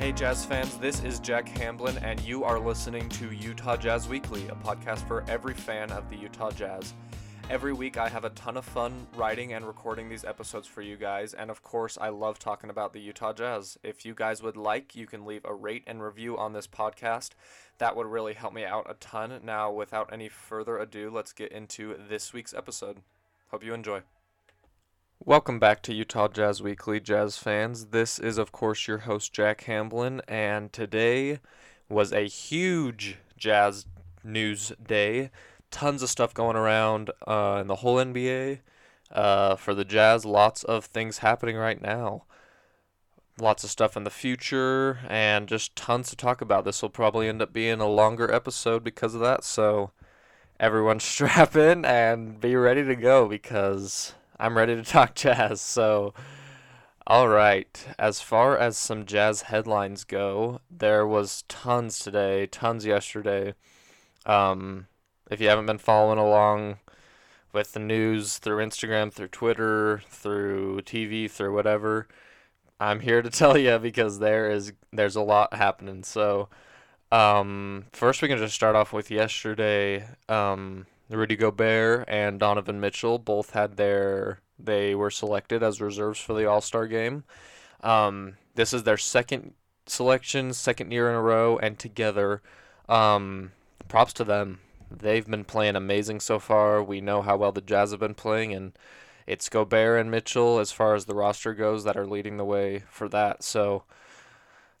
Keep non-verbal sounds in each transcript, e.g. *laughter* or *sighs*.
Hey, Jazz fans, this is Jack Hamblin, and you are listening to Utah Jazz Weekly, a podcast for every fan of the Utah Jazz. Every week, I have a ton of fun writing and recording these episodes for you guys, and of course, I love talking about the Utah Jazz. If you guys would like, you can leave a rate and review on this podcast. That would really help me out a ton. Now, without any further ado, let's get into this week's episode. Hope you enjoy. Welcome back to Utah Jazz Weekly, Jazz fans. This is, of course, your host, Jack Hamblin, and today was a huge Jazz news day. Tons of stuff going around uh, in the whole NBA. Uh, for the Jazz, lots of things happening right now. Lots of stuff in the future, and just tons to talk about. This will probably end up being a longer episode because of that, so everyone *laughs* strap in and be ready to go because I'm ready to *laughs* talk jazz. So, all right. As far as some jazz headlines go, there was tons today, tons yesterday. Um, if you haven't been following along with the news through Instagram, through Twitter, through TV, through whatever, I'm here to *laughs* tell you because there is there's a lot happening. So, um, first we can just start off with yesterday. Um, Rudy Gobert and Donovan Mitchell both had their they were selected as reserves for the All Star game. Um, this is their second selection, second year in a row, and together, um, props to them. They've been playing amazing so far. We know how well the Jazz have been playing, and it's Gobert and Mitchell as far as the roster goes that are leading the way for that. So,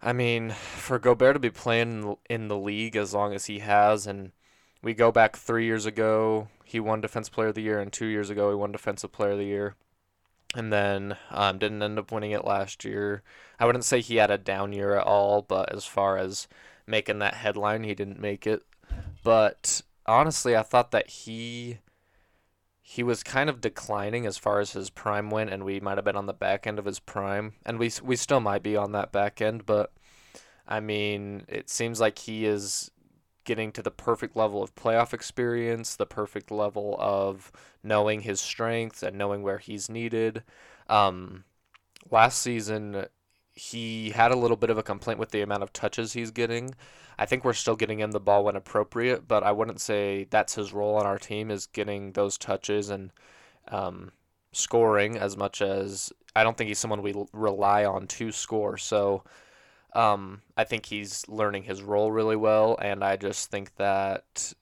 I mean, for Gobert to be playing in the league as long as he has, and we go back three years ago, he won Defense Player of the Year, and two years ago, he won Defensive Player of the Year. And then um, didn't end up winning it last year. I wouldn't say he had a down year at all, but as far as making that headline, he didn't make it. But honestly, I thought that he he was kind of declining as far as his prime went, and we might have been on the back end of his prime, and we we still might be on that back end. But I mean, it seems like he is getting to the perfect level of playoff experience, the perfect level of knowing his strengths and knowing where he's needed. Um, last season, he had a little bit of a complaint with the amount of touches he's getting. I think we're still getting him the ball when appropriate, but I wouldn't say that's his role on our team is getting those touches and um, scoring as much as I don't think he's someone we rely on to score. So um, I think he's learning his role really well, and I just think that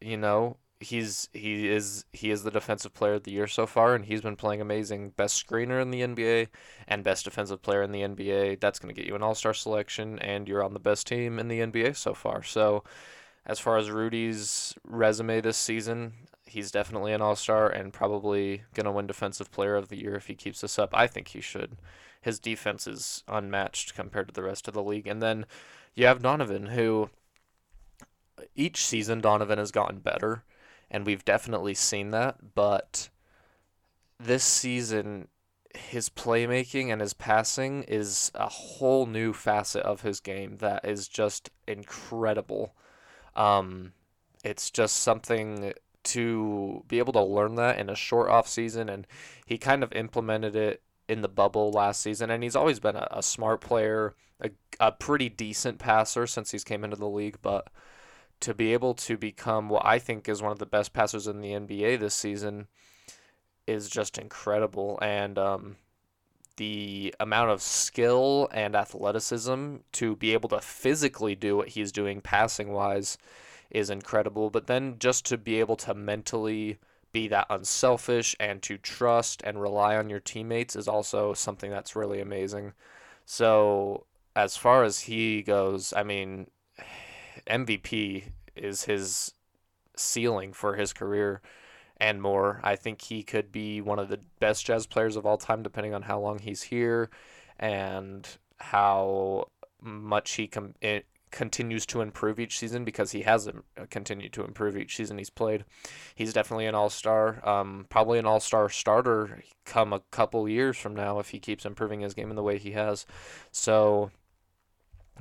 you know he's he is he is the defensive player of the year so far, and he's been playing amazing. Best screener in the NBA and best defensive player in the NBA. That's going to get you an All Star selection, and you're on the best team in the NBA so far. So, as far as Rudy's resume this season, he's definitely an All Star and probably going to win Defensive Player of the Year if he keeps this up. I think he should his defense is unmatched compared to the rest of the league. And then you have Donovan, who each season Donovan has gotten better, and we've definitely seen that. But this season, his playmaking and his passing is a whole new facet of his game that is just incredible. Um, it's just something to be able to learn that in a short off season, and he kind of implemented it in the bubble last season, and he's always been a, a smart player, a, a pretty decent passer since he's came into the league. But to be able to become what I think is one of the best passers in the NBA this season is just incredible. And um, the amount of skill and athleticism to be able to physically do what he's doing passing wise is incredible. But then just to be able to mentally be that unselfish and to trust and rely on your teammates is also something that's really amazing. So, as far as he goes, I mean, MVP is his ceiling for his career and more. I think he could be one of the best jazz players of all time, depending on how long he's here and how much he com- eh, continues to improve each season because he has continued to improve each season he's played. He's definitely an all star, um, probably an all star starter come a couple years from now if he keeps improving his game in the way he has. So,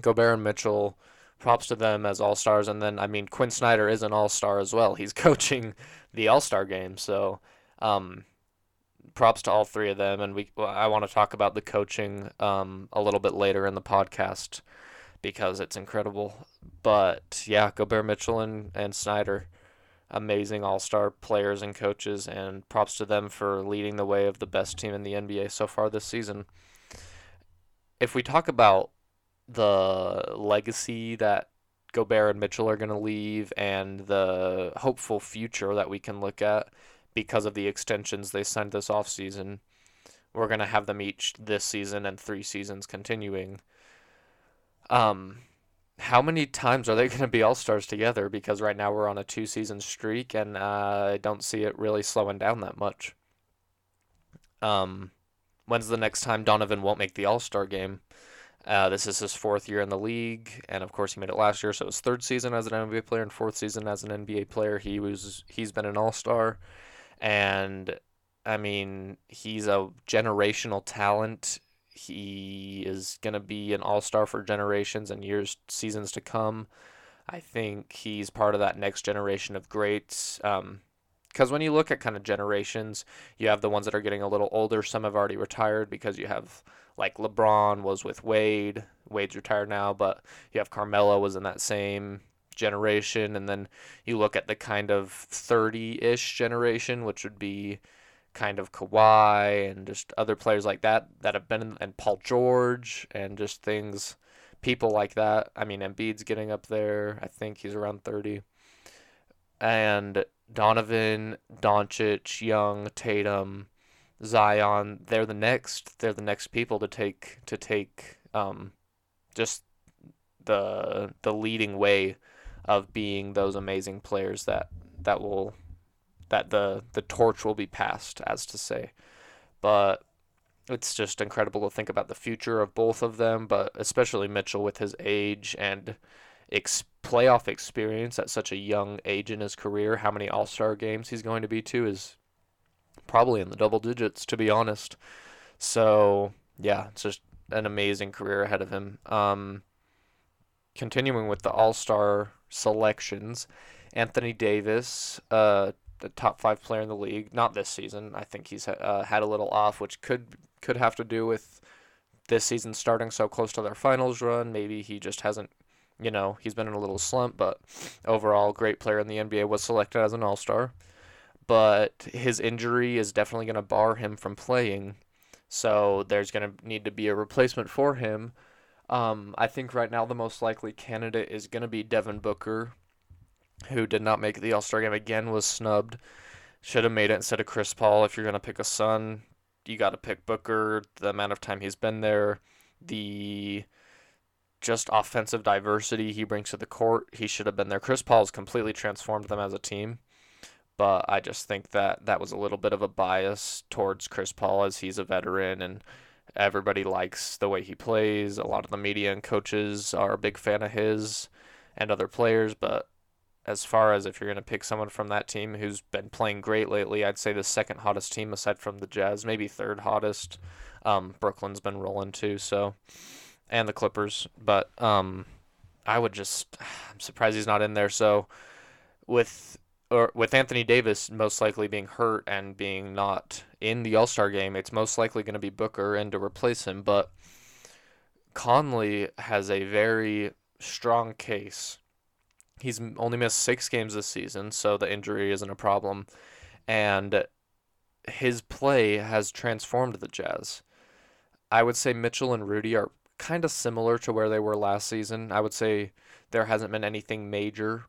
Gobert and Mitchell, props to them as all stars. And then, I mean, Quinn Snyder is an all star as well. He's *laughs* coaching the all star game. So, um, props to all three of them, and we I want to talk about the coaching um, a little bit later in the podcast because it's incredible. But yeah, Gobert, Mitchell, and, and Snyder, amazing all star players and coaches, and props to them for leading the way of the best team in the NBA so far this season. If we talk about the legacy that Gobert and Mitchell are going to leave and the hopeful future that we can look at because of the extensions they signed this offseason. We're going to have them each this season and three seasons continuing. Um, how many times are they going to be all stars together? Because right now we're on a two season streak, and uh, I don't see it really slowing down that much. Um, when's the next time Donovan won't make the All Star game? Uh, this is his fourth year in the league, and of course he made it last year. So his third season as an NBA player and fourth season as an NBA player. He was he's been an All Star, and I mean he's a generational talent. He is gonna be an All Star for generations and years, seasons to come. I think he's part of that next generation of greats. Um, because when you look at kind of generations, you have the ones that are getting a little older. Some have already retired because you have like LeBron was with Wade. Wade's retired now, but you have Carmelo was in that same generation, and then you look at the kind of 30-ish generation, which would be kind of Kawhi and just other players like that that have been in, and Paul George and just things, people like that. I mean, Embiid's getting up there. I think he's around 30. And Donovan, Doncic, Young, Tatum, Zion, they're the next they're the next people to take to take um, just the the leading way of being those amazing players that that will that the the torch will be passed as to say. But it's just incredible to think about the future of both of them, but especially Mitchell with his age and ex- playoff experience at such a young age in his career. How many All Star games he's going to be to is probably in the double digits, to be honest. So yeah, it's just an amazing career ahead of him. Um, continuing with the All Star selections, Anthony Davis, uh, the top five player in the league. Not this season. I think he's uh, had a little off, which could could have to do with this season starting so close to their finals run. Maybe he just hasn't, you know, he's been in a little slump. But overall, great player in the NBA was selected as an All Star but his injury is definitely going to bar him from playing. So there's going to need to be a replacement for him. Um, I think right now the most likely candidate is going to be Devin Booker, who did not make the All Star game again, was snubbed. Should have made it instead of Chris Paul. If you're going to pick a Sun, you got to pick Booker. The amount of time he's been there, the just offensive diversity he brings to the court, he should have been there. Chris Paul has completely transformed them as a team but I just think that that was a little bit of a bias towards Chris Paul as he's a veteran and everybody likes the way he plays. A lot of the media and coaches are a big fan of his and other players, but as far as if you're going to pick someone from that team who's been playing great lately, I'd say the second hottest team aside from the Jazz, maybe third hottest. Um, Brooklyn's been rolling too, so and the Clippers, but um, I would just *sighs* I'm surprised he's not in there. So with or with Anthony Davis most likely being hurt and being not in the All Star game, it's most likely going to be Booker and to replace him. But Conley has a very strong case. He's only missed six games this season, so the injury isn't a problem. And his play has transformed the Jazz. I would say Mitchell and Rudy are kind of similar to where they were last season. I would say there hasn't been anything major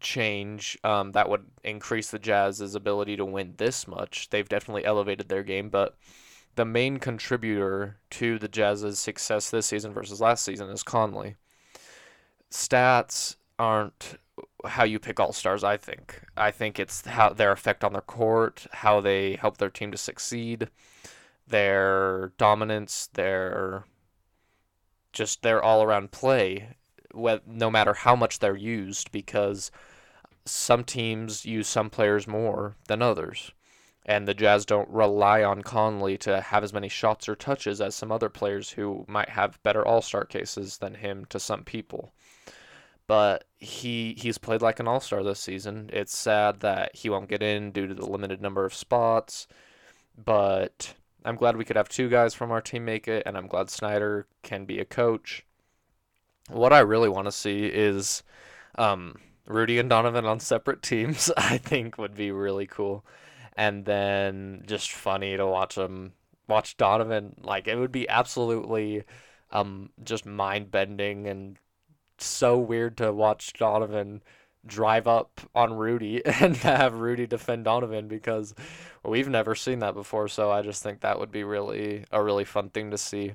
change um, that would increase the Jazz's ability to win this much. They've definitely elevated their game, but the main contributor to the Jazz's success this season versus last season is Conley. Stats aren't how you pick all stars, I think. I think it's how their effect on their court, how they help their team to succeed, their dominance, their just their all around play, no matter how much they're used, because some teams use some players more than others. And the Jazz don't rely on Conley to have as many shots or touches as some other players who might have better all star cases than him to some people. But he he's played like an all star this season. It's sad that he won't get in due to the limited number of spots. but I'm glad we could have two guys from our team make it, and I'm glad Snyder can be a coach. What I really want to see is um, Rudy and Donovan on separate teams. *laughs* I think would be really cool, and then just funny to watch them watch Donovan. Like it would be absolutely um, just mind bending and so weird to watch Donovan drive up on Rudy *laughs* and have Rudy defend Donovan because we've never seen that before. So I just think that would be really a really fun thing to see.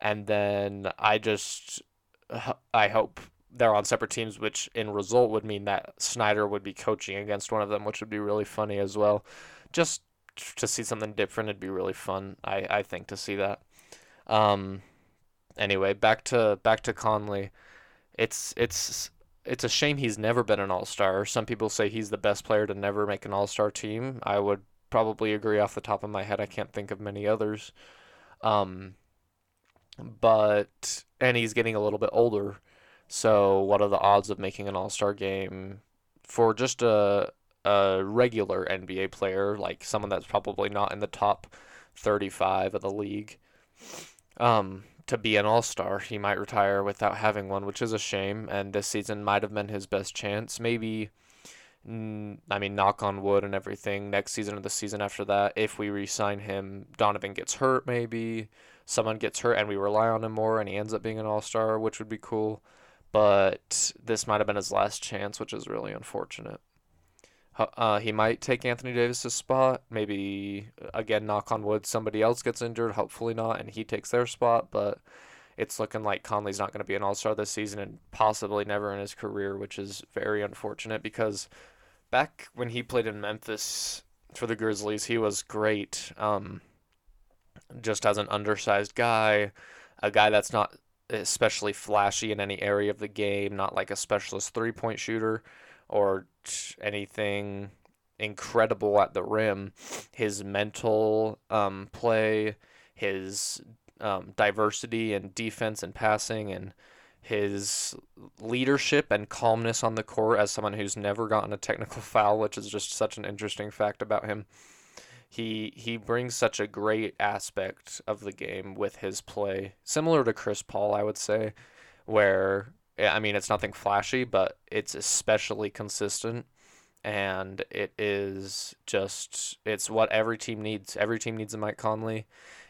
And then I just I hope they're on separate teams, which in result would mean that Snyder would be coaching against one of them, which would be really funny as well. Just to see something different, it'd be really fun. I, I think to see that. Um, anyway, back to back to Conley. It's it's it's a shame he's never been an All Star. Some people say he's the best player to never make an All Star team. I would probably agree off the top of my head. I can't think of many others. Um, but and he's getting a little bit older. So what are the odds of making an All Star game for just a a regular NBA player, like someone that's probably not in the top 35 of the league? Um, to be an all star. He might retire without having one, which is a shame. And this season might have been his best chance. Maybe, I mean, knock on wood and everything. Next season or the season after that, if we re sign him, Donovan gets hurt, maybe. Someone gets hurt and we rely on him more and he ends up being an all star, which would be cool. But this might have been his last chance, which is really unfortunate. Uh, he might take Anthony Davis's spot. Maybe again, knock on wood, somebody else gets injured. Hopefully not, and he takes their spot. But it's looking like Conley's not going to be an All Star this season, and possibly never in his career, which is very unfortunate because back when he played in Memphis for the Grizzlies, he was great. Um, just as an undersized guy, a guy that's not especially flashy in any area of the game, not like a specialist three point shooter or anything incredible at the rim. His mental um, play, his um, diversity and defense and passing, and his leadership and calmness on the court as someone who's never gotten a technical *laughs* foul, which is just such an interesting fact about him. He he brings such a great aspect of the game with his play, similar to Chris Paul, I would say, where I mean, it's nothing flashy, but it's especially consistent. And it is just, it's what every team needs. Every team needs a Mike Conley.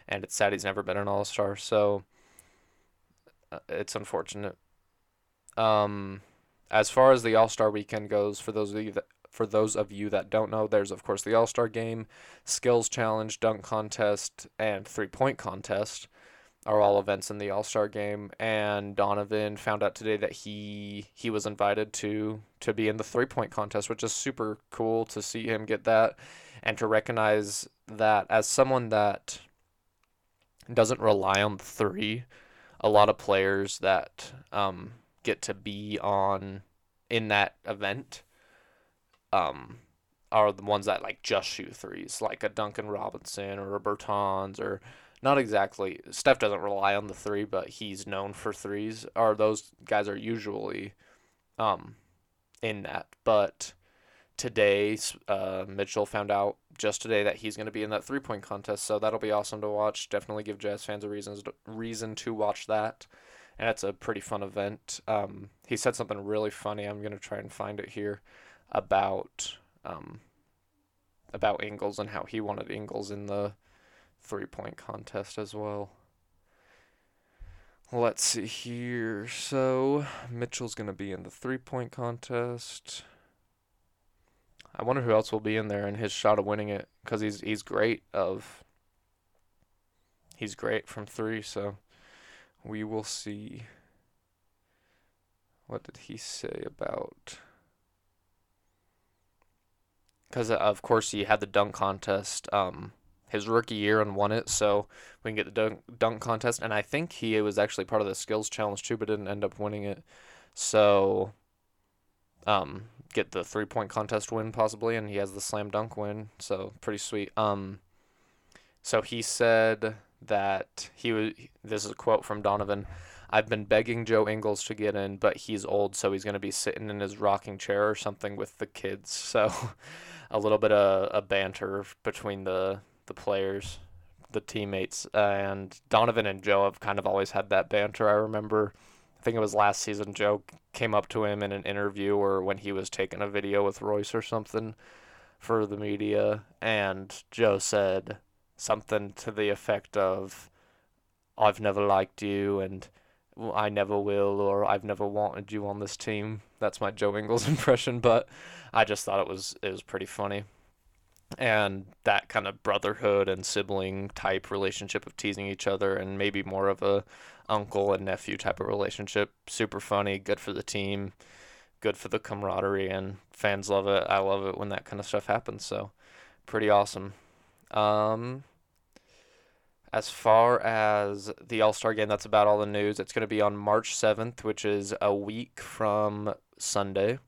And it's sad he's never been an All Star. So uh, it's unfortunate. Um, as far as the All Star weekend goes, for those of you that for those of you that don't know, there's of course the All Star game, skills challenge, dunk contest, and three point contest are all events in the All Star game. And Donovan found out today that he he was invited to to be in the three point contest, which is super cool to see him get that and to recognize that as someone that doesn't rely on three. A lot of players that um, get to be on in that event um, are the ones that like just shoot threes, like a Duncan Robinson or a Bertans or not exactly. Steph doesn't rely on the three, but he's known for threes. Or those guys are usually um, in that. But today, uh, Mitchell found out just today that he's going to be in that three point contest. So that'll be awesome to watch. Definitely give Jazz fans a reason reason to watch that. And it's a pretty fun event. Um, he said something really funny. I'm going to try and find it here about um, about Ingles and how he wanted Ingles in the three point contest as well. Let's see here. So, Mitchell's going to be in the three point contest. I wonder who else will be in there and his shot of winning it because he's he's great of he's great from three. So we will see. What did he say about? Because of course he had the dunk contest. Um, his rookie year and won it, so we can get the dunk, dunk contest. And I think he was actually part of the skills challenge too, but didn't end up winning it. So, um, get the three point contest win possibly, and he has the slam dunk win. So pretty sweet. Um, so he said that he was. This is a quote from Donovan. I've been begging Joe Ingles to get in, but he's old, so he's going to be sitting in his rocking chair or something with the kids. *laughs* So, a little bit of a banter between the the players, the teammates, and Donovan and Joe have kind of always had that banter. I remember, I think it was last season, Joe came up to him in an interview or when he was taking a video with Royce or something for the media, and Joe said something to the effect of, I've never liked you and I never will or I've never wanted you on this team. That's my Joe Ingles *laughs* impression, but I just thought it was it was pretty funny. And that kind of brotherhood and sibling type relationship of teasing each other and maybe more of a uncle and nephew type of relationship. Super funny, good for the team, good for the camaraderie and fans love it. I love it when that kind of stuff happens, so pretty awesome. Um as far as the All Star game, that's about all the news. It's going to be on March 7th, which is a week from Sunday.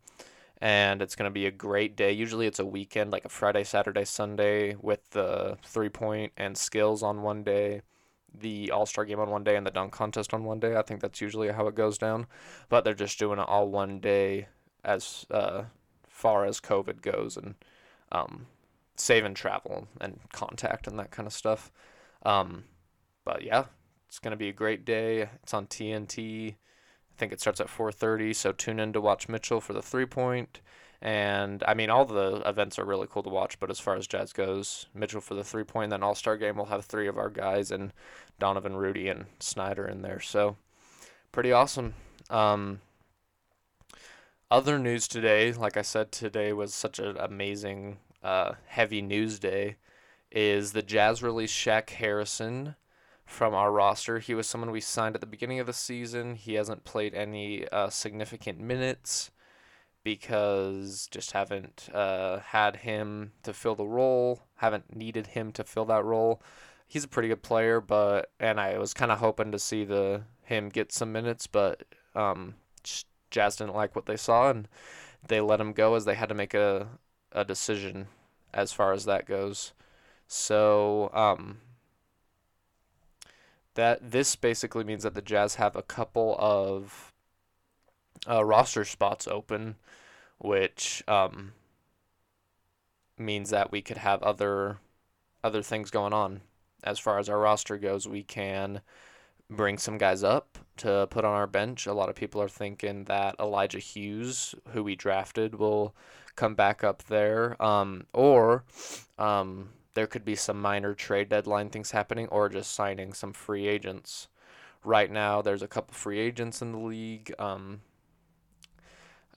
And it's going to be a great day. Usually it's a weekend, like a Friday, Saturday, Sunday, with the three point and skills on one day, the All Star game on one day, and the dunk contest on one day. I think that's usually how it goes down. But they're just doing it all one day as uh, far as COVID goes and um, saving travel and contact and that kind of stuff. Um, but yeah, it's gonna be a great day. It's on TNT. Think it starts at 4:30, so tune in to watch Mitchell for the three point. And I mean, all the events are really cool to watch. But as far as Jazz goes, Mitchell for the three point, then All Star game, we'll have three of our guys and Donovan, Rudy, and Snyder in there. So pretty awesome. Um, other news today, like I said, today was such an amazing, uh, heavy news day is the Jazz released Shaq Harrison from our roster. He was someone we signed at the beginning of the season. He hasn't played any uh, significant minutes because just haven't uh, had him to fill the role, haven't needed him to fill that role. He's a pretty good player, but and I was kind of hoping to see the him get some minutes, but um, Jazz didn't like what they saw and they let him go as they had to make a a decision as far as that goes. So um, that this basically means that the Jazz have a couple of uh, roster spots open, which um, means that we could have other other things going on as far as our roster goes. We can bring some guys up to put on our bench. A lot of people are thinking that Elijah Hughes, who we drafted, will come back up there, um, or um, there could be some minor trade deadline things happening or just signing some free agents. Right now, there's a couple free agents in the league. Um,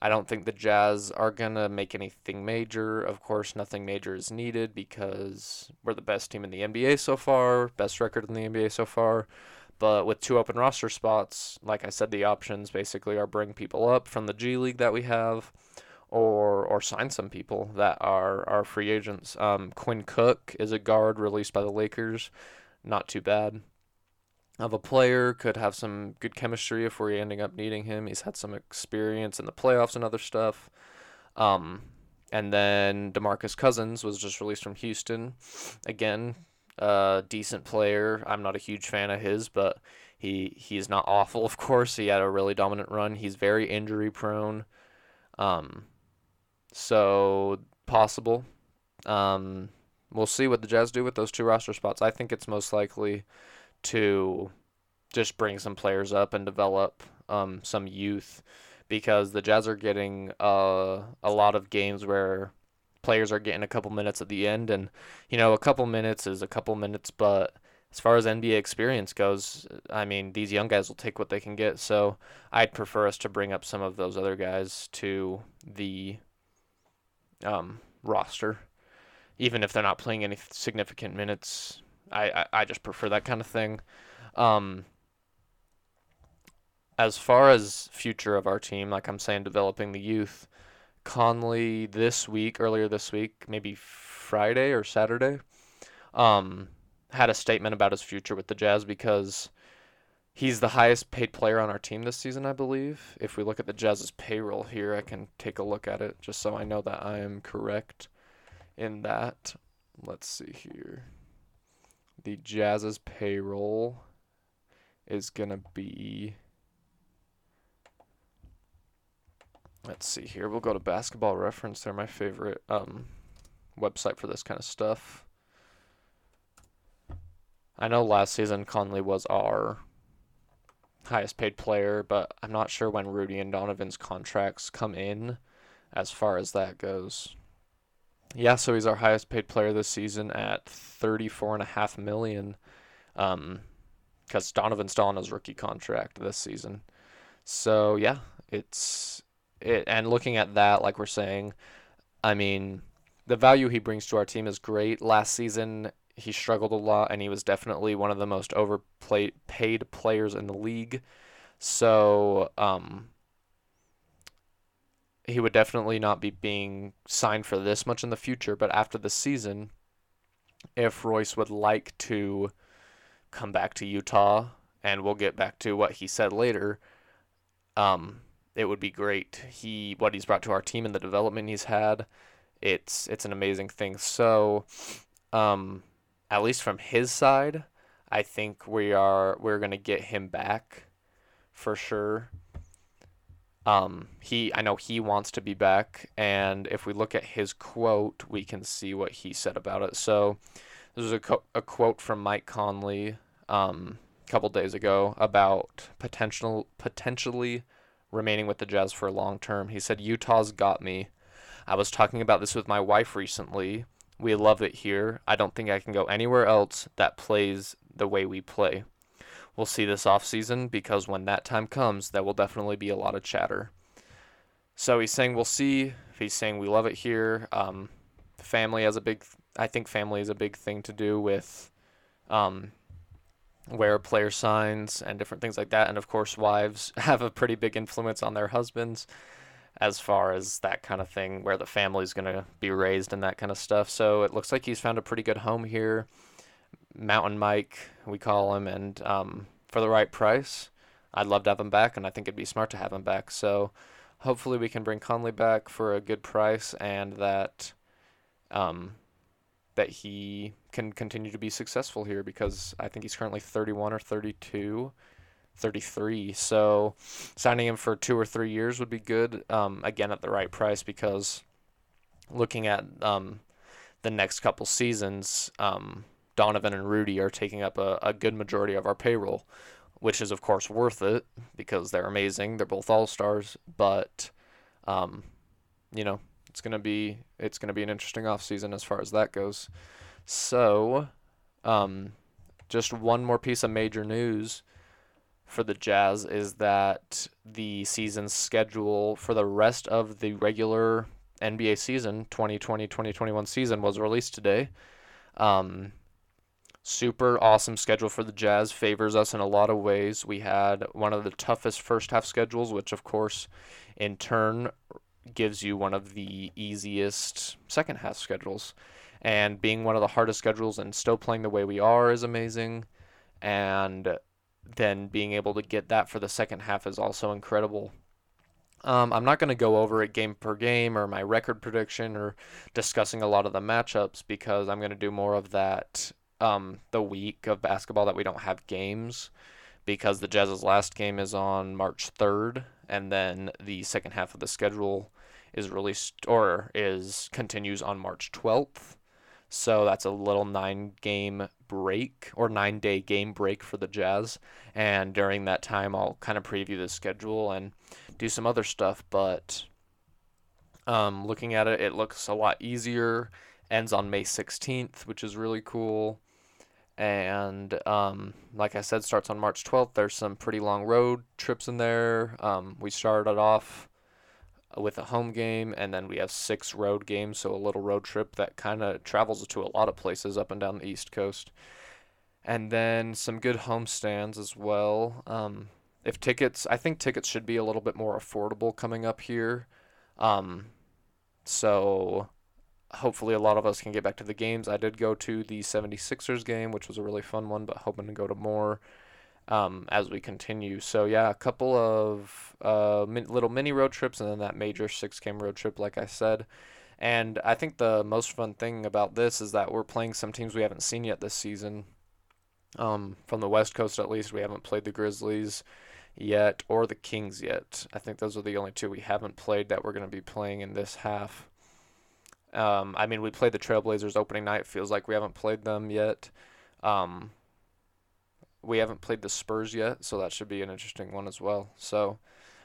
I don't think the Jazz are going to make anything major. Of course, nothing major is needed because we're the best team in the NBA so far, best record in the NBA so far. But with two open roster spots, like I said, the options basically are bring people up from the G League that we have or or sign some people that are are free agents. Um, Quinn Cook is a guard released by the Lakers, not too bad. Of a player could have some good chemistry if we're ending up needing him. He's had some experience in the playoffs and other stuff. Um, and then Demarcus Cousins was just released from Houston. Again, a decent player. I'm not a huge fan of his, but he he's not awful. *laughs* Of course, he had a really dominant run. He's very injury prone. Um, so possible. Um, we'll see what the Jazz do with those two roster spots. I think it's most likely to just bring some players up and develop um, some youth because the Jazz are getting uh, a lot of games where players are getting a couple minutes at the end, and you know a couple minutes is a couple minutes, but as far as NBA experience goes, I mean, these young guys will take what they can get. So I'd prefer us to bring up some of those other guys to the um, roster, even if they're not playing any significant minutes. I, I, I just prefer that kind of thing. Um, as far as future of our team, like I'm saying, developing the youth, Conley this week, earlier this week, maybe Friday or Saturday, um, had a statement about his future with the Jazz because He's the highest paid player on our team this season, I believe. If we look at the Jazz's payroll here, I can take a look at it just so I know that I am correct in that. Let's see here. The Jazz's payroll is going to be. Let's see here. We'll go to Basketball Reference. They're my favorite um, website for this kind of stuff. I know last season Conley was our highest paid player, but I'm not sure when Rudy and Donovan's contracts come in as far as that goes. Yeah, so he's our highest paid player this season at 34.5 million. Um cuz Donovan's still on his rookie contract this season. So, yeah, it's it and looking at that like we're saying, I mean, the value he brings to our team is great. Last season he struggled a lot, and he was definitely one of the most overpaid paid players in the league. So um, he would definitely not be being signed for this much in the future. But after the season, if Royce would like to come back to Utah, and we'll get back to what he said later, um, it would be great. He what he's brought to our team and the development he's had, it's it's an amazing thing. So, um, at least from his side, I think we are we're gonna get him back for sure. Um, he I know he wants to be back, and if we look at his quote, we can see what he said about it. So, this is a, co- a quote from Mike Conley um, a couple days ago about potential potentially remaining with the Jazz for a long term. He said, "Utah's got me. I was talking about this with my wife recently. We love it here. I don't think I can go anywhere else that plays the way we play. We'll see this off season because when that time comes, there will definitely be a lot of chatter. So he's saying we'll see. He's saying we love it here. Um, family has a big. I think family is a big thing to do with um, where player signs and different things like that. And of course, wives *laughs* have a pretty big influence on their husbands as far as that kind of thing, where the family's going to be raised and that kind of stuff. So it looks like he's found a pretty good home here. Mountain Mike, we call him, and um, for the right price, I'd love to have him back, and I think it'd be smart to have him back. So hopefully we can bring Conley back for a good price, and that um, that he can continue to be successful here because I think he's currently 31 or 32 33. So signing him for two or three years would be good. Um, again, at the right price because looking at um, the next couple seasons, um, Donovan and Rudy are taking up a, a good majority of our payroll, which is of course worth it because they're amazing. They're both all stars, but um, you know it's gonna be it's gonna be an interesting off season as far as that goes. So, um, just one more piece of major news for the Jazz is that the season schedule for the rest of the regular NBA season, 2020-2021 season, was released today. Um, super awesome schedule for the Jazz. Favors us in a lot of ways. We had one of the toughest first half schedules, which of course, in turn, gives you one of the easiest second half schedules. And being one of the hardest schedules and still playing the way we are is amazing. And then being able to get that for the second half is also incredible. Um, I'm not going to go over it game per game or my record prediction or discussing a lot of the matchups because I'm going to do more of that um, the week of basketball that we don't have games because the Jazz's last game is on March 3rd and then the second half of the schedule is released or is continues on March 12th. So that's a little nine game break or nine day game break for the Jazz. And during that time, I'll kind of preview the schedule and do some other stuff. But um, looking at it, it looks a lot easier. Ends on May 16th, which is really cool. And um, like I said, starts on March 12th. There's some pretty long road trips in there. Um, we started off with a home game, and then we have six road games, so a little road trip that kind of travels to a lot of places up and down the East Coast. And then some good home stands as well. Um, if tickets, I think tickets should be a little bit more affordable coming up here. Um, so hopefully a lot of us can get back to the games. I did go to the 76ers game, which was a really fun one, but hoping to go to more um, as we continue. So yeah, a couple of uh, min- little mini road trips and then that major six game road trip, like I said. And I think the most fun thing about this is that we're playing some teams we haven't seen yet this season. Um, from the West Coast, at least, we haven't played the Grizzlies yet or the Kings yet. I think those are the only two we haven't played that we're going to be playing in this half. Um, I mean, we played the Trailblazers opening night. Feels like we haven't played them yet. Um, we haven't played the Spurs yet, so that should be an interesting one as well. So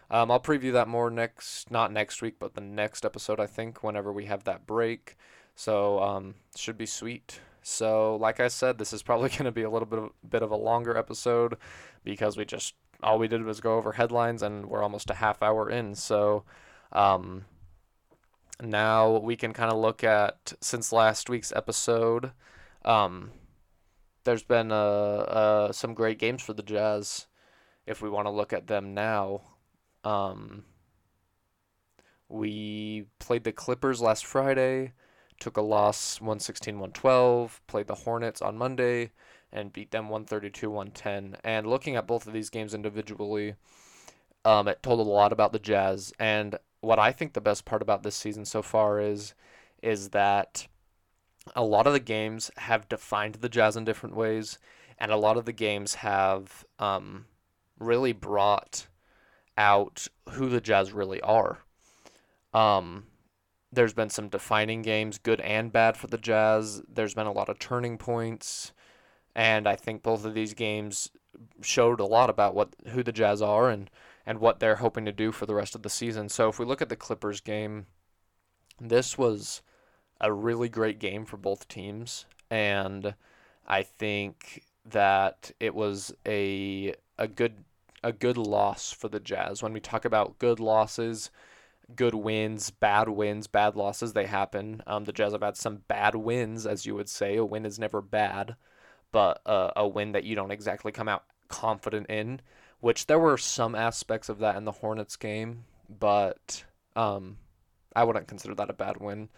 um, I'll preview that more next, not next week, but the next episode, I think, whenever we have that break. So um, should be sweet. So like I said, this is probably *laughs* going to be a little bit of, bit of a longer episode because we just all we did was go over headlines and we're almost a half hour in. So um, now we can kind of look at since last week's episode. Um, there's been uh, uh, some great games for the Jazz. If we want to look at them now, um, we played the Clippers last Friday, took a loss 116 112, played the Hornets on Monday, and beat them 132 110. And looking at both of these games individually, um, it told a lot about the Jazz. And what I think the best part about this season so far is is that a lot of the games have defined the Jazz in different ways, and a lot of the games have um, really brought out who the Jazz really are. Um, there's been some defining games, good and bad for the Jazz. There's been a lot of turning points, and I think both of these games showed a lot about what who the Jazz are and and what they're hoping to do for the rest of the season. So if we look at the Clippers game, this was a really great game for both teams, and I think that it was a a good a good loss for the Jazz. When we talk about good losses, good wins, bad wins, bad losses, they happen. Um, the Jazz have had some bad wins, as you would say. A win is never bad, but uh, a win that you don't exactly come out confident in. Which there were some aspects of that in the Hornets game, but um, I wouldn't consider that a bad win.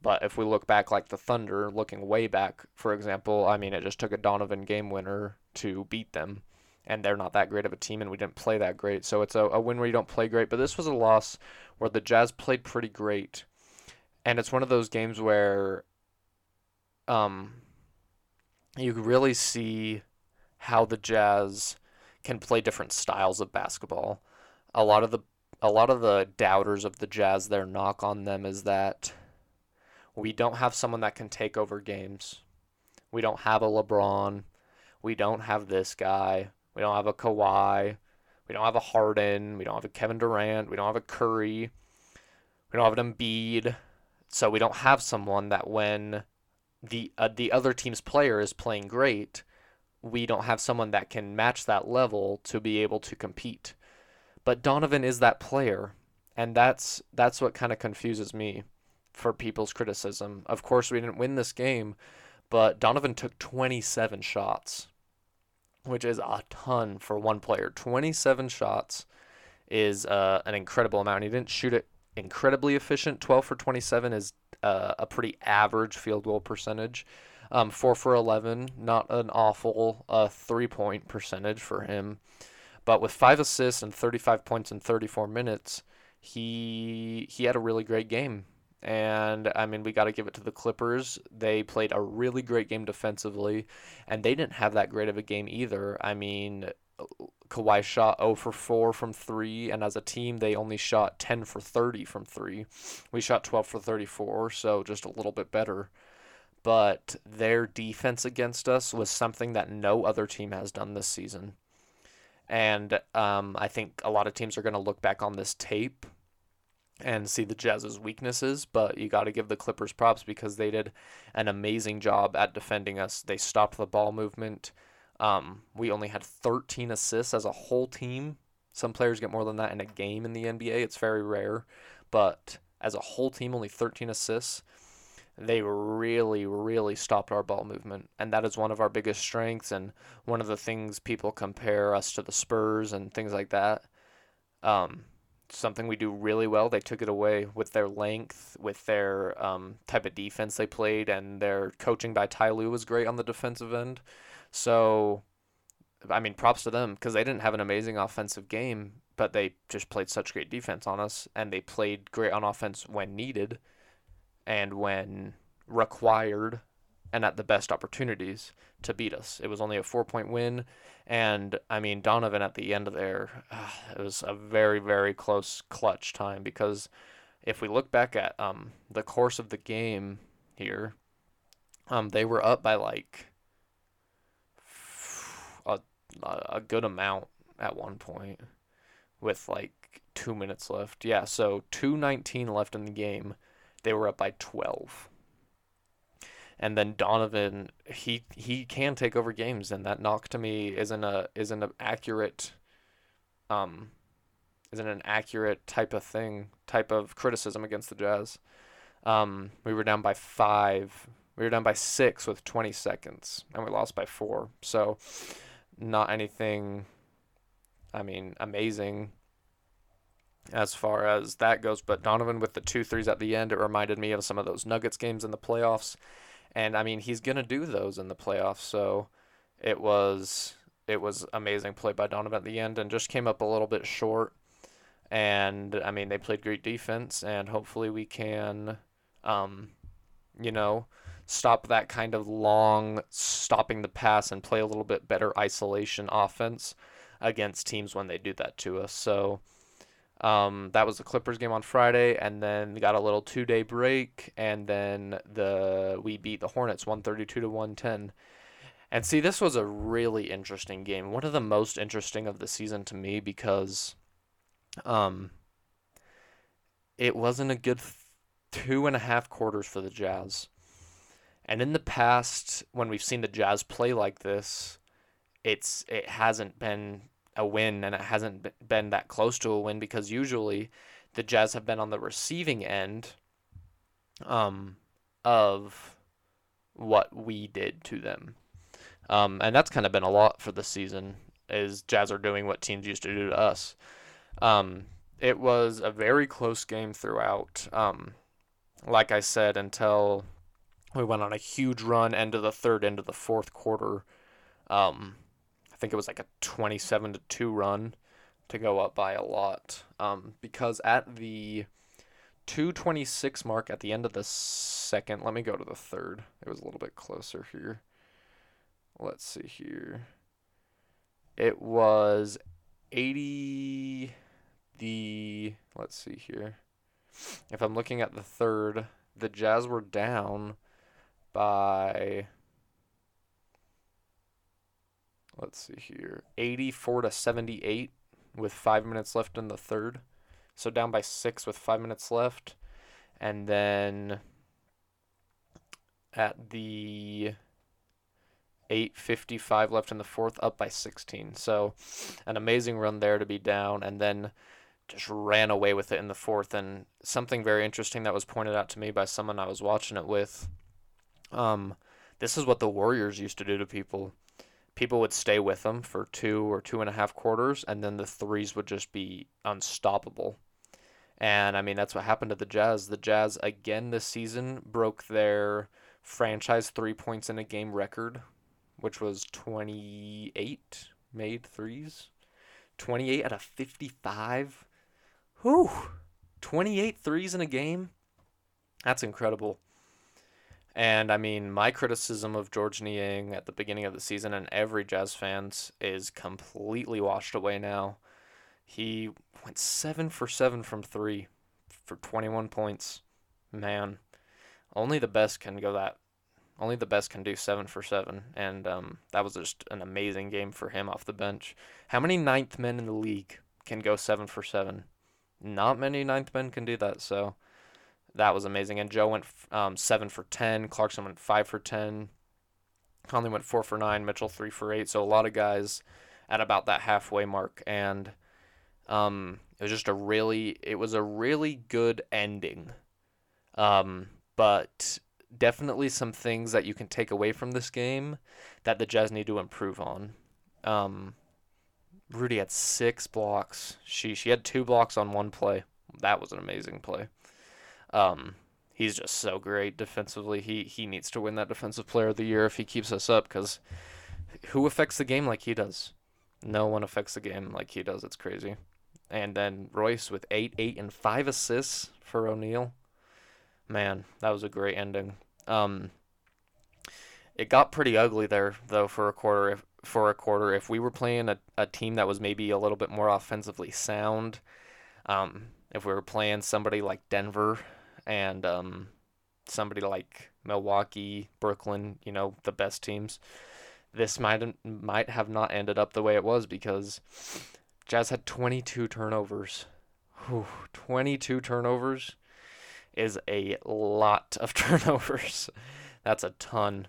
But if we look back, like the Thunder, looking way back, for example, I mean, it just took a Donovan game winner to beat them. And they're not that great of a team, and we didn't play that great. So it's a, a win where you don't play great. But this was a loss where the Jazz played pretty great. And it's one of those games where um, you really see how the Jazz can play different styles of basketball. A lot of the a lot of the doubters of the Jazz, their knock on them is that we don't have someone that can take over games. We don't have a LeBron. We don't have this guy. We don't have a Kawhi. We don't have a Harden. We don't have a Kevin Durant. We don't have a Curry. We don't have an Embiid. So we don't have someone that when the uh, the other team's player is playing great, we don't have someone that can match that level to be able to compete. But Donovan is that player, and that's that's what kind of confuses me for people's criticism. Of course, we didn't win this game, but Donovan took 27 shots, which is a ton for one player. 27 shots is uh, an incredible amount. He didn't shoot it incredibly efficient. 12 for 27 is uh, a pretty average field goal percentage. Um, 4 for 11, not an awful uh, three point percentage for him. But with five assists and 35 points in 34 minutes, he he had a really great game. And I mean, we got to give it to the Clippers. They played a really great game defensively, and they didn't have that great of a game either. I mean, Kawhi shot 0 for 4 from 3, and as a team, they only shot 10 for 30 from 3. We shot 12 for 34, so just a little bit better. But their defense against us was something that no other team has done this season. And um, I think a lot of teams are going to look back on this tape and see the Jazz's weaknesses, but you got to give the Clippers props because they did an amazing job at defending us. They stopped the ball movement. Um, we only had 13 assists as a whole team. Some players get more than that in a game in the NBA. It's very rare, but as a whole team, only 13 assists. They really, really stopped our ball movement, and that is one of our biggest strengths, and one of the things people compare us to the Spurs and things like that. Um, something we do really well. They took it away with their length, with their um, type of defense they played, and their coaching by Ty Lue was great on the defensive end. So, I mean, props to them because they didn't have an amazing offensive game, but they just played such great defense on us, and they played great on offense when needed and when required and at the best opportunities to beat us. It was only a four point win. And I mean, Donovan at the end of there, uh, it was a very, very close clutch time because if we look back at um, the course of the game here, um, they were up by like a a good amount at one point with like two minutes left. Yeah, so 219 left in the game. They were up by 12. And then Donovan, he he can take over games, and that knock to me isn't a isn't an accurate, um, isn't an accurate type of thing, type of criticism against the Jazz. Um, we were down by five. We were down by six with 20 seconds, and we lost by four. So, not anything. I mean, amazing as far as that goes. But Donovan with the two threes at the end, it reminded me of some of those Nuggets games in the playoffs. And I mean, he's gonna do those in the playoffs. So it was it was amazing play by Donovan at the end, and just came up a little bit short. And I mean, they played great defense, and hopefully we can, um, you know, stop that kind of long stopping the pass and play a little bit better isolation offense against teams when they do that to us. So um, that was the Clippers game on Friday, and then got a little two day break, and then the we beat the Hornets one thirty two to one ten. And see, this was a really interesting game. One of the most interesting of the season to me because, um, it wasn't a good two and a half quarters for the Jazz. And in the past, when we've seen the Jazz play like this, it's it hasn't been a win and it hasn't been that close to a win because usually the Jazz have been on the receiving end um, of what we did to them. Um, and that's kind of been a lot for the season is Jazz are doing what teams used to do to us. Um, it was a very close game throughout. Um, like I said, until we went on a huge run into the third, into the fourth quarter. Um, think it was like a 27 to 2 run to go up by a lot. Um, because at the 226 mark at the end of the second, let me go to the third. It was a little bit closer here. Let's see here. It was 80 the let's see here. If I'm looking at the third, the Jazz were down by let's see here, 84 to 78 with five minutes left in the third. So down by six with five minutes left. And then at the 8.55 left in the fourth, up by 16. So an amazing run there to be down. And then just ran away with it in the fourth. And something very interesting that was pointed out to me by someone I was watching it with. Um, this is what the Warriors used to do to people people would stay with them for two or two and a half quarters, and then the threes would just be unstoppable. And I mean, that's what happened to the Jazz. The Jazz, again this season, broke their franchise three points in a game record, which was 28 made threes. 28 out of 55. Whew. 28 threes in a game? That's incredible. And I mean, my criticism of Georges Niang at the beginning of the season and every Jazz fans is completely washed away now. He went seven for seven from three for 21 points. Man, only the best can go that. Only the best can do seven for seven, and um, that was just an amazing game for him off the bench. How many ninth men in the league can go seven for seven? Not many ninth men can do that. So that was amazing. And Joe went um, seven for ten. Clarkson went five for ten. Conley went four for nine. Mitchell three for eight. So a lot of guys at about that halfway mark, and um, it was just a really, it was a really good ending. Um, but definitely some things that you can take away from this game that the Jazz need to improve on. Um, Rudy had six blocks. She she had two blocks on one play. That was an amazing play. Um, he's just so great defensively. He he needs to win that defensive player of the year if he keeps us up because who affects the game like he does? No one affects the game like he does. It's crazy. And then Royce with eight, eight, and five assists for O'Neale. Man, that was a great ending. Um, it got pretty ugly there though for a quarter. If, for a quarter, if we were playing a, a team that was maybe a little bit more offensively sound, um, if we were playing somebody like Denver and um, somebody like Milwaukee, Brooklyn, you know, the best teams, this might might have not ended up the way it was because Jazz had 22 turnovers. Whew, 22 turnovers is a lot of *laughs* turnovers. That's a ton.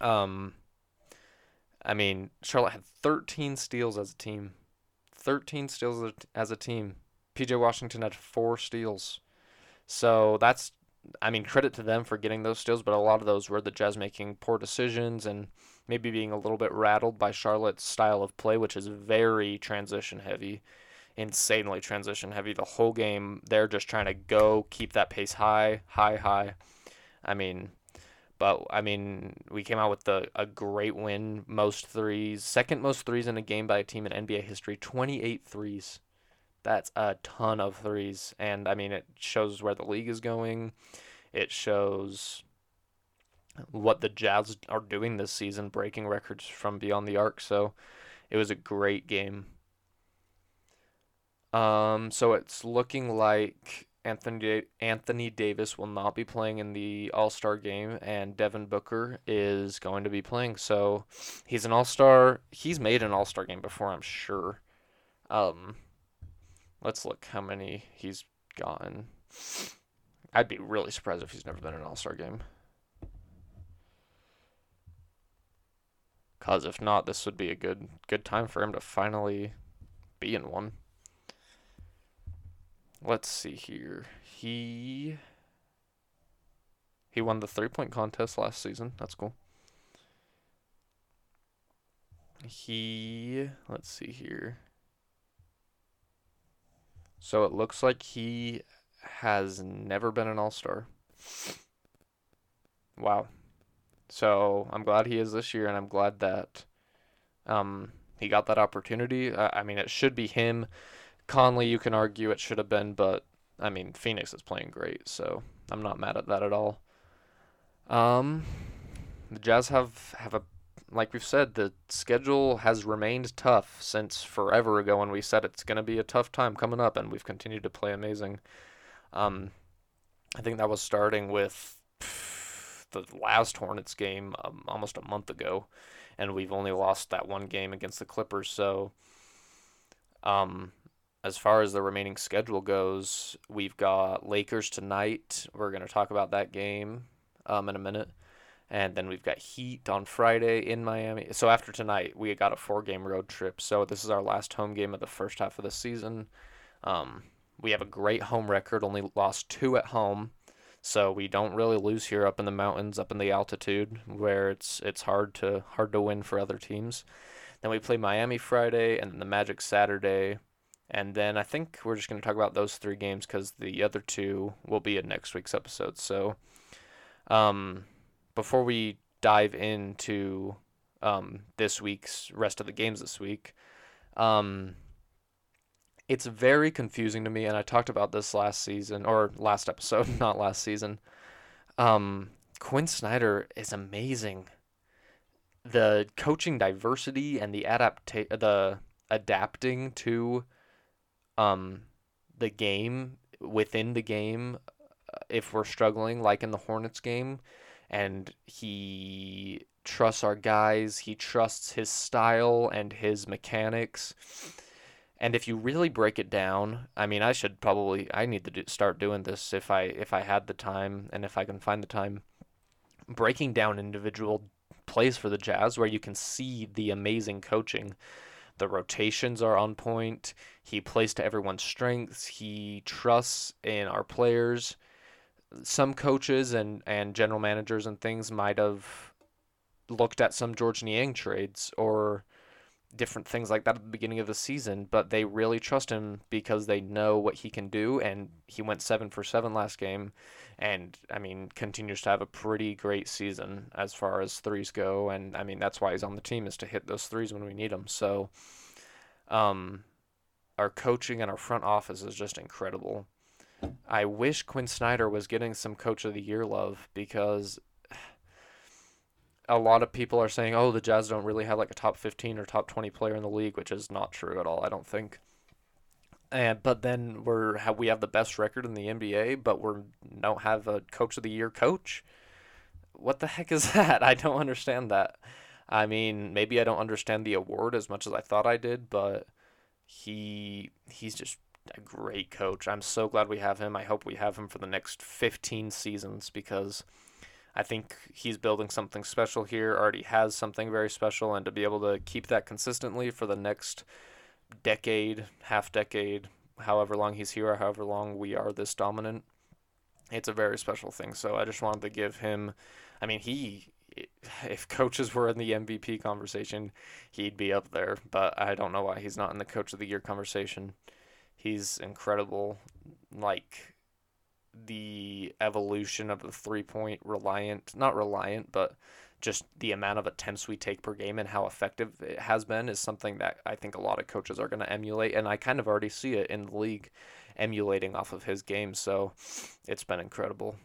Um, I mean, Charlotte had 13 steals as a team. 13 steals as a team. PJ Washington had four steals. So that's, I mean, credit to them for getting those steals, but a lot of those were the Jazz making poor decisions and maybe being a little bit rattled by Charlotte's style of play, which is very transition heavy, insanely transition heavy. The whole game, they're just trying to go, keep that pace high, high, high. I mean, but I mean, we came out with the, a great win, most threes, second most threes in a game by a team in NBA history, 28 threes. That's a ton of threes. And I mean, it shows where the league is going. It shows what the Jazz are doing this season, breaking records from beyond the arc. So it was a great game. Um, so it's looking like Anthony Anthony Davis will not be playing in the All Star game, and Devin Booker is going to be playing. So he's an All Star. He's made an All Star game before, I'm sure. Um, let's look how many he's gotten. I'd be really surprised if he's never been in an All Star game. Cause if not, this would be a good good time for him to finally be in one. Let's see here. He he won the three point contest last season. That's cool. He let's see here. So it looks like he has never been an all star. Wow. So I'm glad he is this year, and I'm glad that um, he got that opportunity. I, I mean, it should be him. Conley, you can argue it should have been, but I mean, Phoenix is playing great, so I'm not mad at that at all. Um, the Jazz have have a like we've said, the schedule has remained tough since forever ago when we said it's going to be a tough time coming up, and we've continued to play amazing. Um, I think that was starting with the last Hornets game um, almost a month ago, and we've only lost that one game against the Clippers. So, um, as far as the remaining schedule goes, we've got Lakers tonight. We're going to talk about that game um, in a minute. And then we've got Heat on Friday in Miami. So after tonight, we got a four game road trip. So this is our last home game of the first half of the season. Um, we have a great home record, only lost two at home. So we don't really lose here up in the mountains, up in the altitude where it's it's hard to hard to win for other teams. Then we play Miami Friday and then the Magic Saturday. And then I think we're just going to talk about those three games because the other two will be in next week's episode. So, um, before we dive into um, this week's rest of the games this week, um, it's very confusing to me, and I talked about this last season or last episode, *laughs* not last season. Um, Quin Snyder is amazing. The coaching diversity and the adapta- the adapting to um the game within the game uh, if we're struggling like in the Hornets game and he trusts our guys, he trusts his style and his mechanics and if you really break it down, I mean, I should probably I need to do, start doing this if I if I had the time and if I can find the time. Breaking down individual plays for the Jazz where you can see the amazing coaching. The rotations are on point. He plays to everyone's strengths. He trusts in our players. Some coaches and, and general managers and things might have looked at some Georges Niang trades or different things like that at the beginning of the season, but they really trust him because they know what he can do. And he went seven for seven last game, and I mean continues to have a pretty great season as far as threes go. And I mean that's why he's on the team is to hit those threes when we need them. So, um, our coaching and our front office is just incredible. I wish Quin Snyder was getting some Coach of the Year love because a lot of people are saying, oh, the Jazz don't really have like a top 15 or top 20 player in the league, which is not true at all, I don't think. And but then we're have we have the best record in the NBA, but we don't have a coach of the year coach. What the heck is *laughs* that? I don't understand that. I mean, maybe I don't understand the award as much as I thought I did, but he he's just a great coach. I'm so glad we have him. I hope we have him for the next 15 seasons because I think he's building something special here, already has something very special, and to be able to keep that consistently for the next decade, half decade, however long he's here, however long we are this dominant, it's a very special thing. So I just wanted to give him, I mean, he, *laughs* if coaches were in the MVP conversation, he'd be up there, but I don't know why he's not in the coach of the year conversation. He's incredible. Like, the evolution of the three point reliant, not reliant, but just the amount of attempts we take per game and how effective it has been is something that I think a lot of coaches are going to emulate. And I kind of already see it in the league emulating off of his game. So it's been incredible.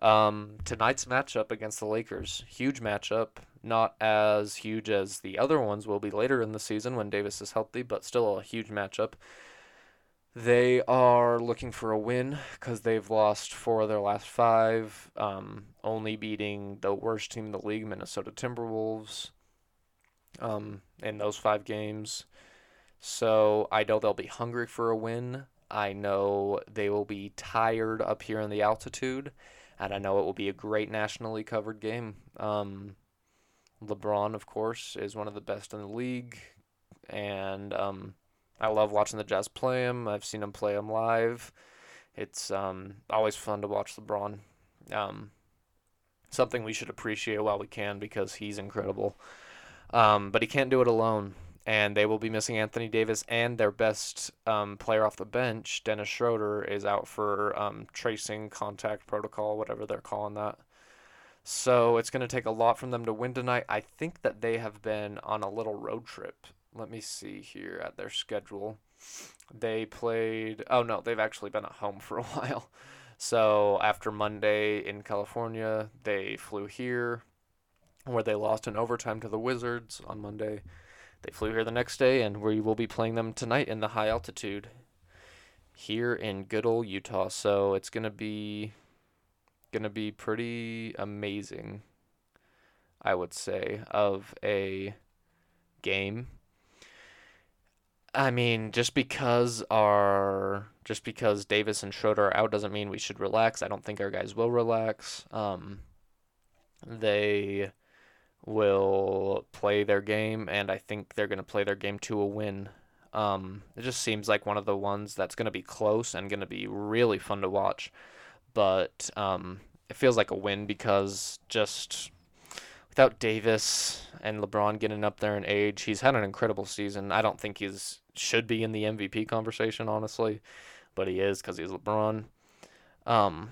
Um, tonight's matchup against the Lakers, huge matchup. Not as huge as the other ones will be later in the season when Davis is healthy, but still a huge matchup. They are looking for a win because they've lost four of their last five, um, only beating the worst team in the league, Minnesota Timberwolves, um, in those five games. So I know they'll be hungry for a win. I know they will be tired up here in the altitude, and I know it will be a great nationally covered game. Um, LeBron, of course, is one of the best in the league, and um, I love watching the Jazz play him. I've seen him play him live. It's um, always fun to watch LeBron. Um, something we should appreciate while we can because he's incredible. Um, but he can't do it alone. And they will be missing Anthony Davis and their best um, player off the bench, Dennis Schroeder, is out for um, tracing contact protocol, whatever they're calling that. So it's going to take a lot from them to win tonight. I think that they have been on a little road trip let me see here at their schedule. They played. Oh no, they've actually been at home *laughs* for a while. So after Monday in California, they flew here, where they lost in overtime to the Wizards on Monday. They flew here the next day, and we will be playing them tonight in the high altitude here in good old Utah. So it's gonna be gonna be pretty amazing, I would say, of a game I mean, just because our just because Davis and Schroeder are out doesn't mean we should relax. I don't think our guys will relax. Um, they will play their game, and I think they're going to play their game to a win. Um, it just seems like one of the ones that's going to be close and going to be really fun to watch. But um, it feels like a win because just without Davis and LeBron getting up there in age, he's had an incredible season. I don't think he's should be in the MVP conversation, honestly, but he is because he's LeBron. Um,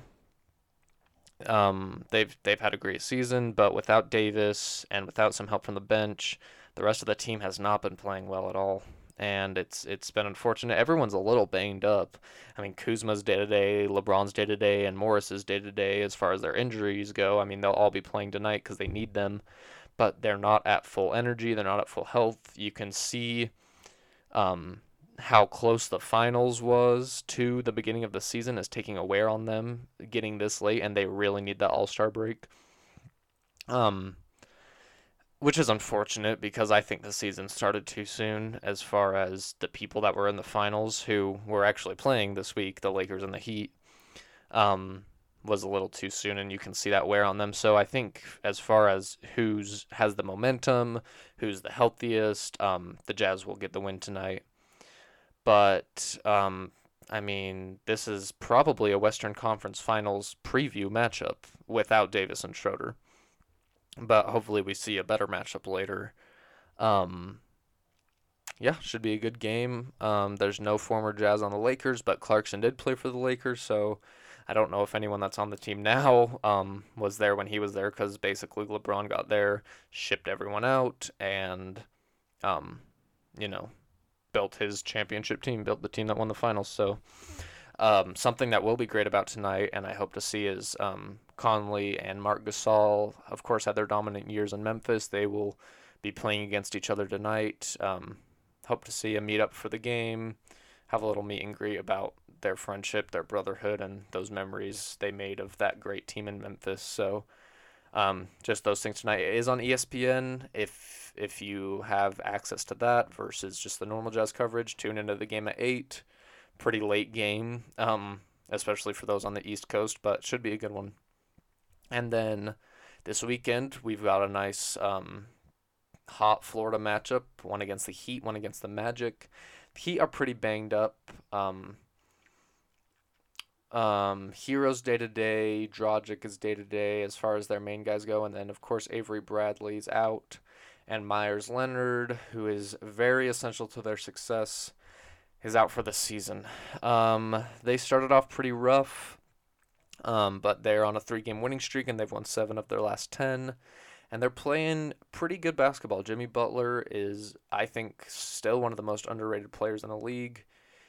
um, they've they've had a great season, but without Davis and without some help from the bench, the rest of the team has not been playing well at all and it's it's been unfortunate. Everyone's a little banged up. I mean, Kuzma's day to day, LeBron's day to day, and Morris's day to day as far as their injuries go. I mean, they'll all be playing tonight because they need them, but they're not at full energy. They're not at full health. You can see um, how close the finals was to the beginning of the season is taking a wear on them getting this late, and they really need the All Star break. Um, which is unfortunate because I think the season started too soon as far as the people that were in the finals who were actually playing this week, the Lakers and the Heat, um, was a little too soon, and you can see that wear on them. So I think as far as who's has the momentum, who's the healthiest, um, the Jazz will get the win tonight. But um, I mean, this is probably a Western Conference Finals preview matchup without Davis and Schroeder but hopefully we see a better matchup later. Um, yeah, should be a good game. Um, there's no former Jazz on the Lakers, but Clarkson did play for the Lakers, so I don't know if anyone that's on the team now um, was there when he was there because basically LeBron got there, shipped everyone out, and um, you know, built his championship team, built the team that won the finals. So um, something that will be great about tonight, and I hope to see is um, Conley and Marc Gasol, of course, had their dominant years in Memphis. They will be playing against each other tonight. Um, hope to see a meet up for the game, have a little meet and greet about their friendship, their brotherhood, and those memories they made of that great team in Memphis. So Um, just those things tonight. It is on ESPN. If if you have access to that versus just the normal Jazz coverage, tune into the game at eight. Pretty late game, um, especially for those on the East Coast, but should be a good one. And then this weekend we've got a nice um, hot Florida matchup. One against the Heat, one against the Magic. The Heat are pretty banged up. Um, um, Herro's day to day, Dragic is day to day as far as their main guys go, and then of course Avery Bradley's out, and Meyers Leonard, who is very essential to their success, is out for the season. Um, they started off pretty rough, um, but they're on a three game winning streak and they've won seven of their last ten. And they're playing pretty good basketball. Jimmy Butler is, I think, still one of the most underrated players in the league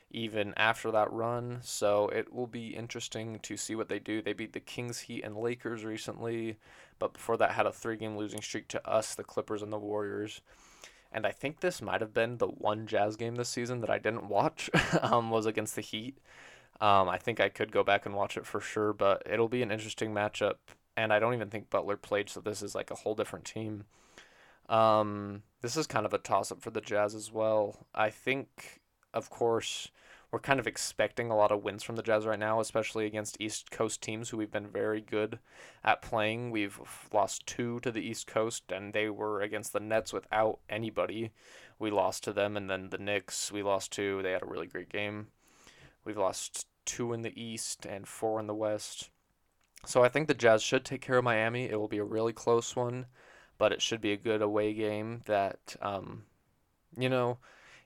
even after that run. So it will be interesting to see what they do. They beat the Kings, Heat, and Lakers recently, but before that had a three game losing streak to us, the Clippers, and the Warriors. And I think this might have been the one Jazz game this season that I didn't watch. *laughs* um, was against the Heat. Um, I think I could go back and watch it for sure, but it'll be an interesting matchup. And I don't even think Butler played, so this is like a whole different team. Um, this is kind of a toss up for the Jazz as well. I think, of course, we're kind of expecting a lot of wins from the Jazz right now, especially against East Coast teams who we've been very good at playing. We've lost two to the East Coast, and they were against the Nets without anybody. We lost to them, and then the Knicks, we lost to. They had a really great game. We've lost two in the East and four in the West. So I think the Jazz should take care of Miami. It will be a really close one, but it should be a good away game that, um, you know,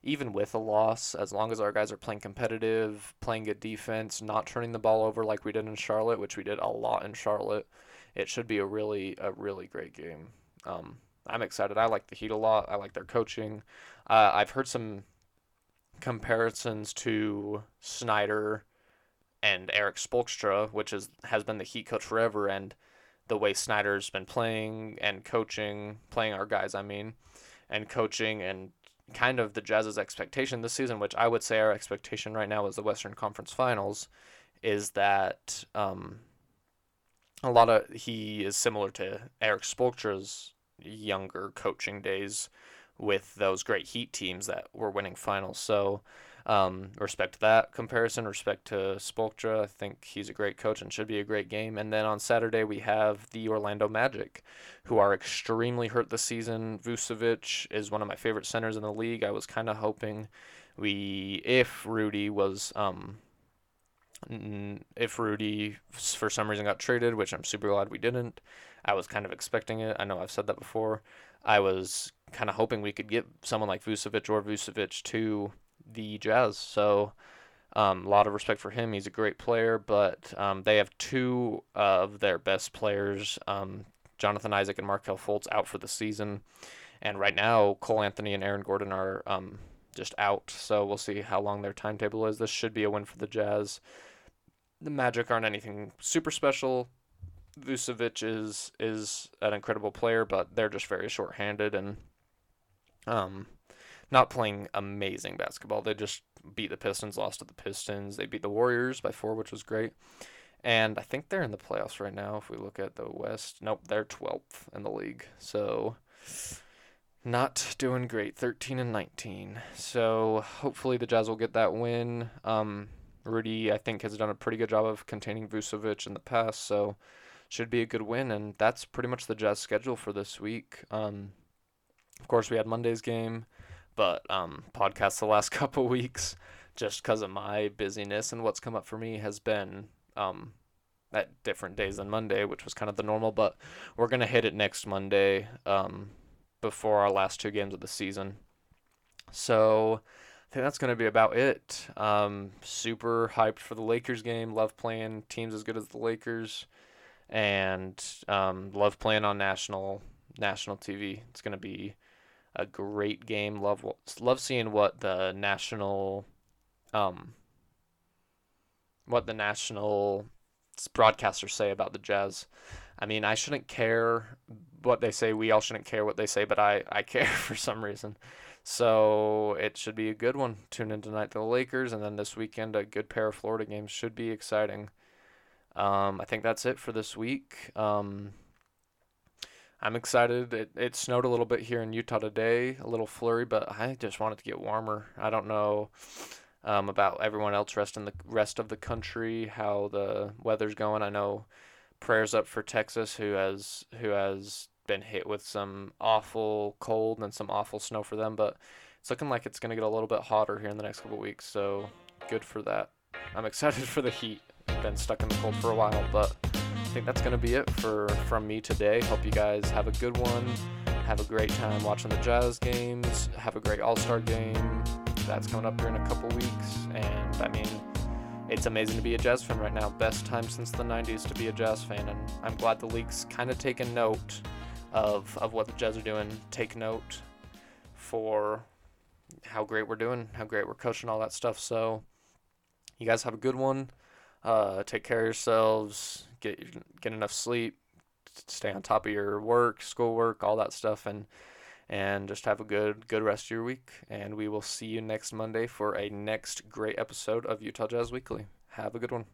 even with a loss, as long as our guys are playing competitive, playing good defense, not turning the ball over like we did in Charlotte, which we did a lot in Charlotte, it should be a really a really great game. Um, I'm excited. I like the Heat a lot. I like their coaching. Uh, I've heard some comparisons to Snyder and Erik Spoelstra, which is has been the Heat coach forever, and the way Snyder's been playing and coaching, playing our guys, I mean, and coaching and kind of the Jazz's expectation this season, which I would say our expectation right now is the Western Conference Finals, is that um, a lot of he is similar to Erik Spoelstra's younger coaching days with those great Heat teams that were winning finals. So um, respect that comparison. Respect to Spoelstra. I think he's a great coach and should be a great game. And then on Saturday we have the Orlando Magic, who are extremely hurt this season. Vucevic is one of my favorite centers in the league. I was kind of hoping we, if Rudy was, um, if Rudy for some reason got traded, which I'm super glad we didn't. I was kind of expecting it. I know I've said that before. I was kind of hoping we could get someone like Vucevic or Vucevic to the Jazz. So um, a lot of respect for him. He's a great player, but um, they have two of their best players, um, Jonathan Isaac and Markelle Fultz, out for the season. And right now, Cole Anthony and Aaron Gordon are um, just out. So we'll see how long their timetable is. This should be a win for the Jazz. The Magic aren't anything super special. Vucevic is is an incredible player, but they're just very short-handed and um, not playing amazing basketball. They just beat the Pistons, lost to the Pistons. They beat the Warriors by four, which was great. And I think they're in the playoffs right now. If we look at the West, nope, they're 12th in the league. So not doing great, 13 and 19. So hopefully the Jazz will get that win. Um, Rudy, I think, has done a pretty good job of containing Vucevic in the past, so should be a good win. And that's pretty much the Jazz schedule for this week. Um, of course, we had Monday's game but um, podcasts the last *laughs* couple weeks, just because of my busyness and what's come up for me, has been um, at different days than Monday, which was kind of the normal. But we're gonna hit it next Monday um, before our last two games of the season. So I think that's gonna be about it. Um, super hyped for the Lakers game. Love playing teams as good as the Lakers, and um, love playing on national national TV. It's gonna be a great game. Love love seeing what the national, um, what the national broadcasters say about the Jazz. I mean, I shouldn't care what they say. We all shouldn't care what they say, but I I *laughs* care for some reason. So it should be a good one. Tune in tonight to the Lakers, and then this weekend a good pair of Florida games should be exciting. Um, I think that's it for this week. Um, I'm excited. It, it snowed a little bit here in Utah today, a little flurry, but I just want it to get warmer. I don't know um, about everyone else rest in the rest of the country, how the weather's going. I know prayers up for Texas, who has who has been hit with some awful cold and some awful snow for them, but it's looking like it's gonna get a little bit hotter here in the next couple weeks. So good for that. I'm excited *laughs* for the heat. Been stuck in the cold for a while, but think that's gonna be it for from me today. Hope you guys have a good one. Have a great time watching the Jazz games. Have a great All Star game. That's coming up here in a couple weeks, and I mean it's amazing to be a Jazz fan right now. Best time since the 90s to be a Jazz fan, and I'm glad the league's kind of taken note of, of what the Jazz are doing. Take note for how great we're doing, how great we're coaching, all that stuff. So, you guys have a good one. Uh, take care of yourselves. Get get enough sleep. Stay on top of your work, schoolwork, all that stuff, and and just have a good good rest of your week. And we will see you next Monday for a next great episode of Utah Jazz Weekly. Have a good one.